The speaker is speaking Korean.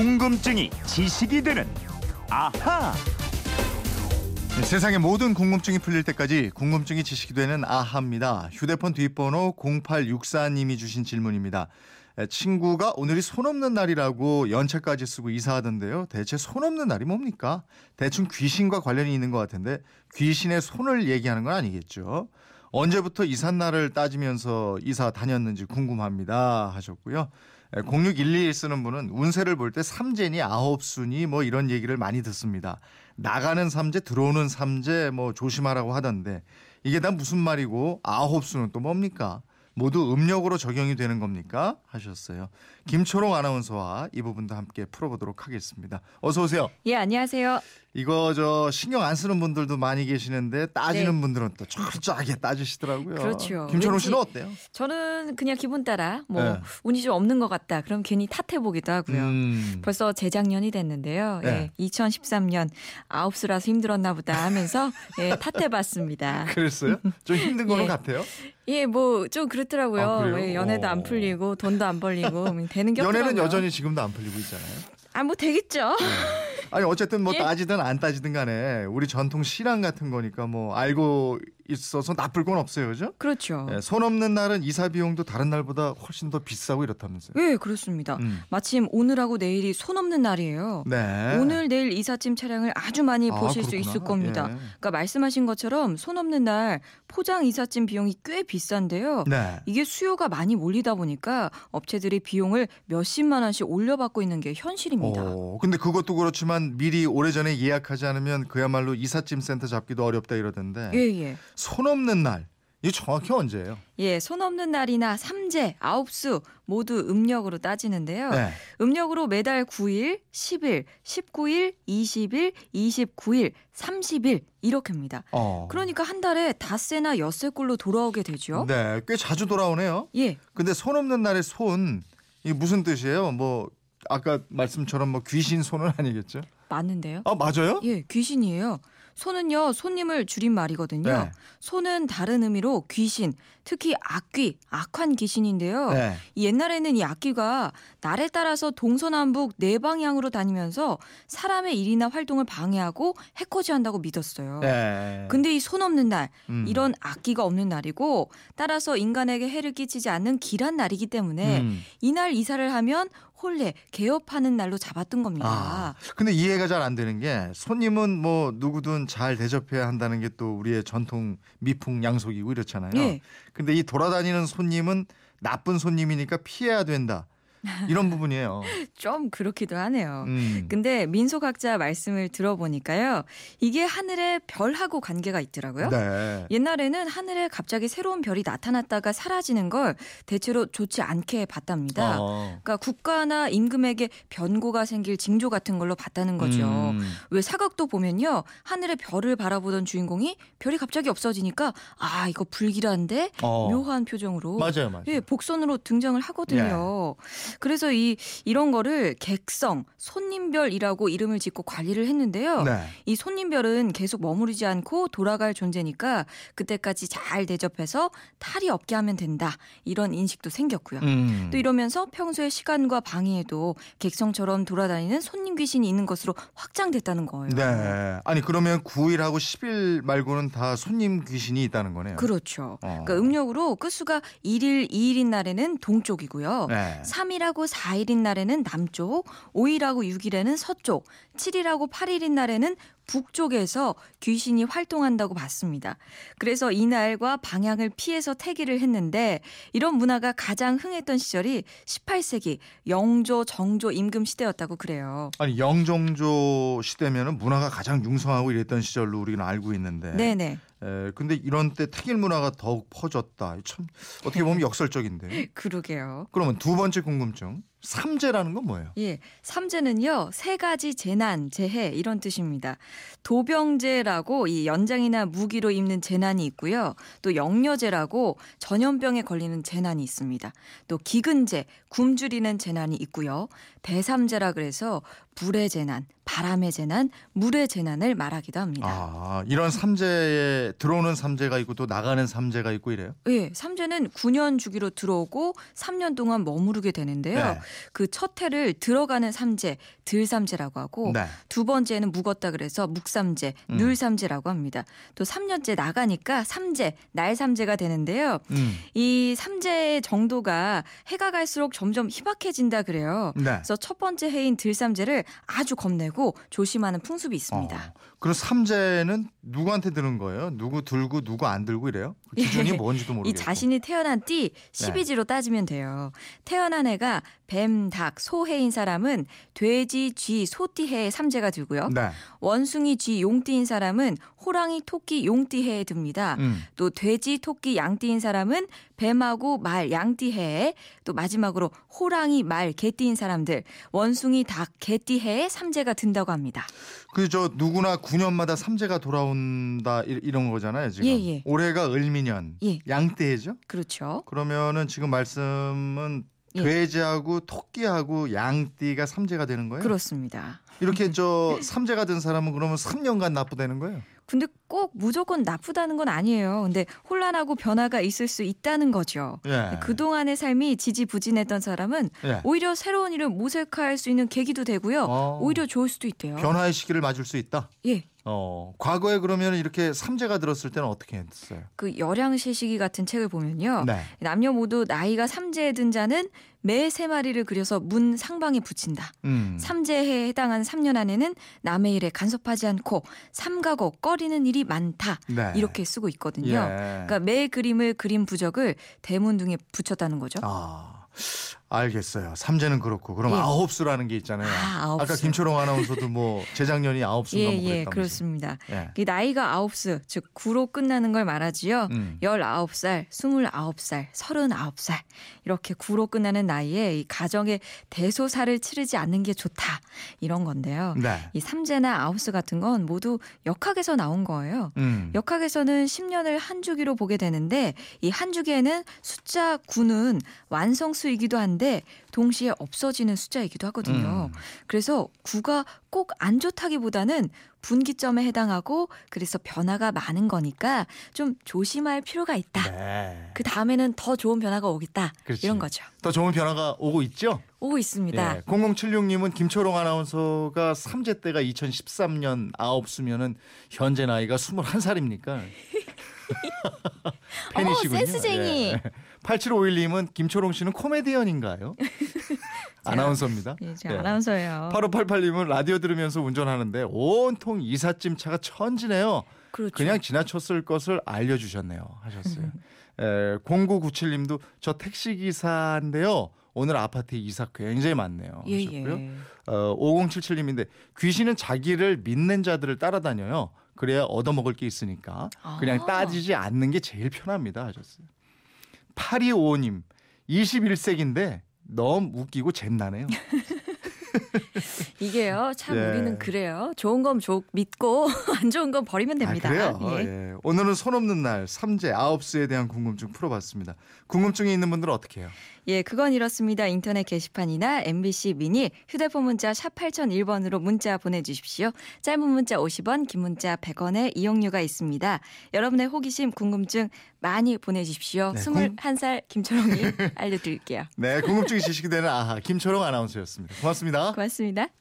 궁금증이 지식이 되는 아하. 네, 세상의 모든 궁금증이 풀릴 때까지 궁금증이 지식이 되는 아하입니다. 휴대폰 뒷번호 0864님이 주신 질문입니다. 에, 친구가 오늘이 손 없는 날이라고 연차까지 쓰고 이사하던데요. 대체 손 없는 날이 뭡니까? 대충 귀신과 관련이 있는 것 같은데 귀신의 손을 얘기하는 건 아니겠죠. 언제부터 이삿날을 따지면서 이사 다녔는지 궁금합니다 하셨고요. 0612 쓰는 분은 운세를 볼 때 삼재니 아홉 순이 뭐 이런 얘기를 많이 듣습니다. 나가는 삼재 들어오는 삼재 뭐 조심하라고 하던데 이게 다 무슨 말이고 아홉 수는 또 뭡니까? 모두 음력으로 적용이 되는 겁니까? 하셨어요. 김초롱 아나운서와 이 부분도 함께 풀어보도록 하겠습니다. 어서 오세요. 예, 안녕하세요. 이거 저 신경 안 쓰는 분들도 많이 계시는데 따지는 네. 분들은 또 철저하게 따지시더라고요. 그렇죠. 김초롱 씨는 어때요? 저는 그냥 기분 따라 뭐 네. 운이 좀 없는 것 같다. 그럼 괜히 탓해 보기도 하고요. 음. 벌써 재작년이 됐는데요. 네. 예, 2013년 아홉 수라서 힘들었나 보다 하면서 예, 탓해 봤습니다. 그랬어요? 좀 힘든 거는 예. 같아요. 예, 뭐 좀 그렇더라고요. 아? 예, 연애도 어. 안 풀리고 돈도 안 벌리고 되는 게 연애는 없더라고요. 여전히 지금도 안 풀리고 있잖아요. 아, 뭐 되겠죠. 아니 어쨌든 뭐 예. 따지든 안 따지든 간에 우리 전통 신앙 같은 거니까 뭐 알고 있어서 나쁠 건 없어요, 그죠? 그렇죠. 예, 손 없는 날은 이사 비용도 다른 날보다 훨씬 더 비싸고 이렇다면서요. 예, 그렇습니다. 음. 마침 오늘하고 내일이 손 없는 날이에요. 네. 오늘 내일 이삿짐 차량을 아주 많이 아, 보실 수 그렇구나. 있을 겁니다. 예. 그러니까 말씀하신 것처럼 손 없는 날 포장 이삿짐 비용이 꽤 비싼데요. 네. 이게 수요가 많이 몰리다 보니까 업체들이 비용을 몇십만 원씩 올려받고 있는 게 현실입니다. 어, 근데 그것도 그렇지만 미리 오래전에 예약하지 않으면 그야말로 이삿짐 센터 잡기도 어렵다 이러던데. 예, 예. 손 없는 날. 이게 정확히 언제예요? 예, 손 없는 날이나 삼재, 아홉수 모두 음력으로 따지는데요. 네. 음력으로 매달 9일, 10일, 19일, 20일, 29일, 30일 이렇게입니다. 어. 그러니까 한 달에 닷새나 엿새꼴로 돌아오게 되죠. 네, 꽤 자주 돌아오네요. 예, 근데 손 없는 날의 손 이게 무슨 뜻이에요? 뭐 아까 말씀처럼 뭐 귀신 손은 아니겠죠? 맞는데요. 아 맞아요? 예, 귀신이에요. 손은요, 손님을 줄인 말이거든요. 네. 손은 다른 의미로 귀신, 특히 악귀, 악한 귀신인데요. 네. 이 옛날에는 이 악귀가 날에 따라서 동서남북 네 방향으로 다니면서 사람의 일이나 활동을 방해하고 해코지한다고 믿었어요. 네. 근데 이 손 없는 날, 음. 이런 악기가 없는 날이고 따라서 인간에게 해를 끼치지 않는 길한 날이기 때문에 음. 이날 이사를 하면 혼례 개업하는 날로 잡았던 겁니다. 아, 근데 이해가 잘 안 되는 게 손님은 뭐 누구든 잘 대접해야 한다는 게 또 우리의 전통 미풍 양속이고 이렇잖아요. 예. 근데 이 돌아다니는 손님은 나쁜 손님이니까 피해야 된다. 이런 부분이에요. 좀 그렇기도 하네요. 음. 근데 민속학자 말씀을 들어보니까요. 이게 하늘의 별하고 관계가 있더라고요. 네. 옛날에는 하늘에 갑자기 새로운 별이 나타났다가 사라지는 걸 대체로 좋지 않게 봤답니다. 어. 그러니까 국가나 임금에게 변고가 생길 징조 같은 걸로 봤다는 거죠. 음. 왜 사각도 보면요 하늘의 별을 바라보던 주인공이 별이 갑자기 없어지니까 아 이거 불길한데 어. 묘한 표정으로 맞아요, 맞아요. 예 복선으로 등장을 하거든요. 그래서 이 이런 거를 객성 손님별이라고 이름을 짓고 관리를 했는데요. 네. 이 손님별은 계속 머무르지 않고 돌아갈 존재니까 그때까지 잘 대접해서 탈이 없게 하면 된다 이런 인식도 생겼고요. 음. 또 이러면서 평소에 시간과 방해에도 객성처럼 돌아다니는 손님 귀신이 있는 것으로 확장됐다는 거예요. 네. 아니 그러면 9일하고 10일 말고는 다 손님 귀신이 있다는 거네요. 그렇죠. 어. 그러니까 음력으로 끝수가 1일, 2일인 날에는 동쪽이고요. 네. 3일하고 4일인 날에는 남쪽, 5일하고 6일에는 서쪽, 7일하고 8일인 날에는 북쪽에서 귀신이 활동한다고 봤습니다. 그래서 이날과 방향을 피해서 태기를 했는데 이런 문화가 가장 흥했던 시절이 18세기 영조, 정조 임금 시대였다고 그래요. 아니 영종조 시대면은 문화가 가장 융성하고 이랬던 시절로 우리는 알고 있는데. 네네. 에, 근데 이런 때 택일 문화가 더욱 퍼졌다. 참 어떻게 보면 역설적인데. 그러게요. 그러면 두 번째 궁금증. 삼재라는 건 뭐예요? 예, 삼재는요 세 가지 재난, 재해 이런 뜻입니다. 도병재라고 이 연장이나 무기로 입는 재난이 있고요. 또 영여재라고 전염병에 걸리는 재난이 있습니다. 또 기근재, 굶주리는 재난이 있고요. 대삼재라 그래서 불의 재난, 바람의 재난, 물의 재난을 말하기도 합니다. 아, 이런 삼재에 들어오는 삼재가 있고 또 나가는 삼재가 있고 이래요? 예, 삼재는 9년 주기로 들어오고 3년 동안 머무르게 되는데요. 네. 그첫 해를 들어가는 삼재, 들삼재라고 하고 네. 두 번째는 묵었다 그래서 묵삼재, 음. 늘삼재라고 합니다. 또 3년째 나가니까 삼재, 날삼재가 되는데요. 음. 이 삼재 정도가 해가 갈수록 점점 희박해진다 그래요. 네. 그래서 첫 번째 해인 들삼재를 아주 겁내고 조심하는 풍습이 있습니다. 어. 그럼 삼재는 누구한테 드는 거예요? 누구 들고 누구 안 들고 이래요? 그 기준이 예. 뭔지도 이 모르겠고. 자신이 태어난 띠 12지로 따지면 돼요. 태어난 해가 뱀, 닭, 소해인 사람은 돼지, 쥐, 소띠해에 삼재가 들고요. 네. 원숭이, 쥐, 용띠인 사람은 호랑이, 토끼, 용띠해에 듭니다. 음. 또 돼지, 토끼, 양띠인 사람은 뱀하고 말, 양띠해에 또 마지막으로 호랑이, 말, 개띠인 사람들 원숭이, 닭, 개띠해에 삼재가 든다고 합니다. 그 저 누구나 9년마다 삼재가 돌아온다 이- 이런 거잖아요, 지금. 예, 예. 올해가 을미 년. 예. 양떼죠? 그렇죠. 그러면은 지금 말씀은 예. 돼지하고 토끼하고 양띠가 삼재가 되는 거예요? 그렇습니다. 이렇게 저 삼재가 된 사람은 그러면 3년간 납부되는 거예요? 근데 꼭 무조건 나쁘다는 건 아니에요. 근데 혼란하고 변화가 있을 수 있다는 거죠. 예. 그동안의 삶이 지지부진했던 사람은 예. 오히려 새로운 일을 모색할 수 있는 계기도 되고요. 어. 오히려 좋을 수도 있대요. 변화의 시기를 맞을 수 있다. 예. 어, 과거에 그러면 이렇게 삼재가 들었을 때는 어떻게 했어요? 그 열양시 시기 같은 책을 보면요. 네. 남녀 모두 나이가 삼재에 든 자는 매 세 마리를 그려서 문 상방에 붙인다. 음. 삼재해에 해당하는 3년 안에는 남의 일에 간섭하지 않고 삼가고 꺼리는 일이 많다. 네. 이렇게 쓰고 있거든요. 예. 그러니까 매 그림을 그린 부적을 대문 등에 붙였다는 거죠. 아, 알겠어요. 삼재는 그렇고 그럼 예. 아홉 수라는 게 있잖아요. 아, 아홉 까 수. 김초롱 아나운서도 뭐 재작년이 아홉 수인가 예, 뭐 예, 그랬다면서요. 그렇습니다. 예. 이 나이가 아홉 수, 즉 구로 끝나는 걸 말하지요. 음. 열아홉 살, 스물아홉 살, 서른아홉 살 이렇게 구로 끝나는 나이에 이 가정에 대소사를 치르지 않는 게 좋다 이런 건데요. 네. 이 삼재나 아홉 수 같은 건 모두 역학에서 나온 거예요. 음. 역학에서는 10년을 한 주기로 보게 되는데 이 한 주기에는 숫자 9는 완성수이기도 한데 동시에 없어지는 숫자이기도 하거든요. 음. 그래서 9가 꼭 안 좋다기보다는 분기점에 해당하고 그래서 변화가 많은 거니까 좀 조심할 필요가 있다. 네. 그 다음에는 더 좋은 변화가 오겠다. 그렇지. 이런 거죠. 더 좋은 변화가 오고 있죠? 오고 있습니다. 예. 0076님은 김초롱 아나운서가 삼재 때가 2013년 아홉 수면은 현재 나이가 21살입니까? 팬이시군요. 어머, 센스쟁이. 8751님은 김초롱 씨는 코미디언인가요? 아나운서입니다. 예, 저 예. 아나운서예요. 8588님은 라디오 들으면서 운전하는데 온통 이삿짐 차가 천지네요. 그렇죠. 그냥 지나쳤을 것을 알려주셨네요. 하셨어요. 에, 0997님도 저 택시 기사인데요. 오늘 아파트에 이사 굉장히 많네요. 예, 하셨고요. 예. 어, 5077님인데 귀신은 자기를 믿는 자들을 따라다녀요. 그래야 얻어먹을 게 있으니까 그냥 아. 따지지 않는 게 제일 편합니다. 하셨어요. 8255님 21세기인데 너무 웃기고 잼나네요. 이게요. 참 예. 우리는 그래요. 좋은 건 조, 믿고 안 좋은 건 버리면 됩니다. 아, 그래요. 예. 예. 오늘은 손 없는 날 삼재 아홉 수에 대한 궁금증 풀어봤습니다. 궁금증이 있는 분들은 어떻게 해요? 예, 그건 이렇습니다. 인터넷 게시판이나 MBC 미니 휴대폰 문자 샵 8001번으로 문자 보내주십시오. 짧은 문자 50원, 긴 문자 100원의 이용료가 있습니다. 여러분의 호기심, 궁금증 많이 보내주십시오. 네, 21살 김초롱이 알려드릴게요. 네, 궁금증이 지식이 되는 아하 김초롱 아나운서였습니다. 고맙습니다. 고맙습니다.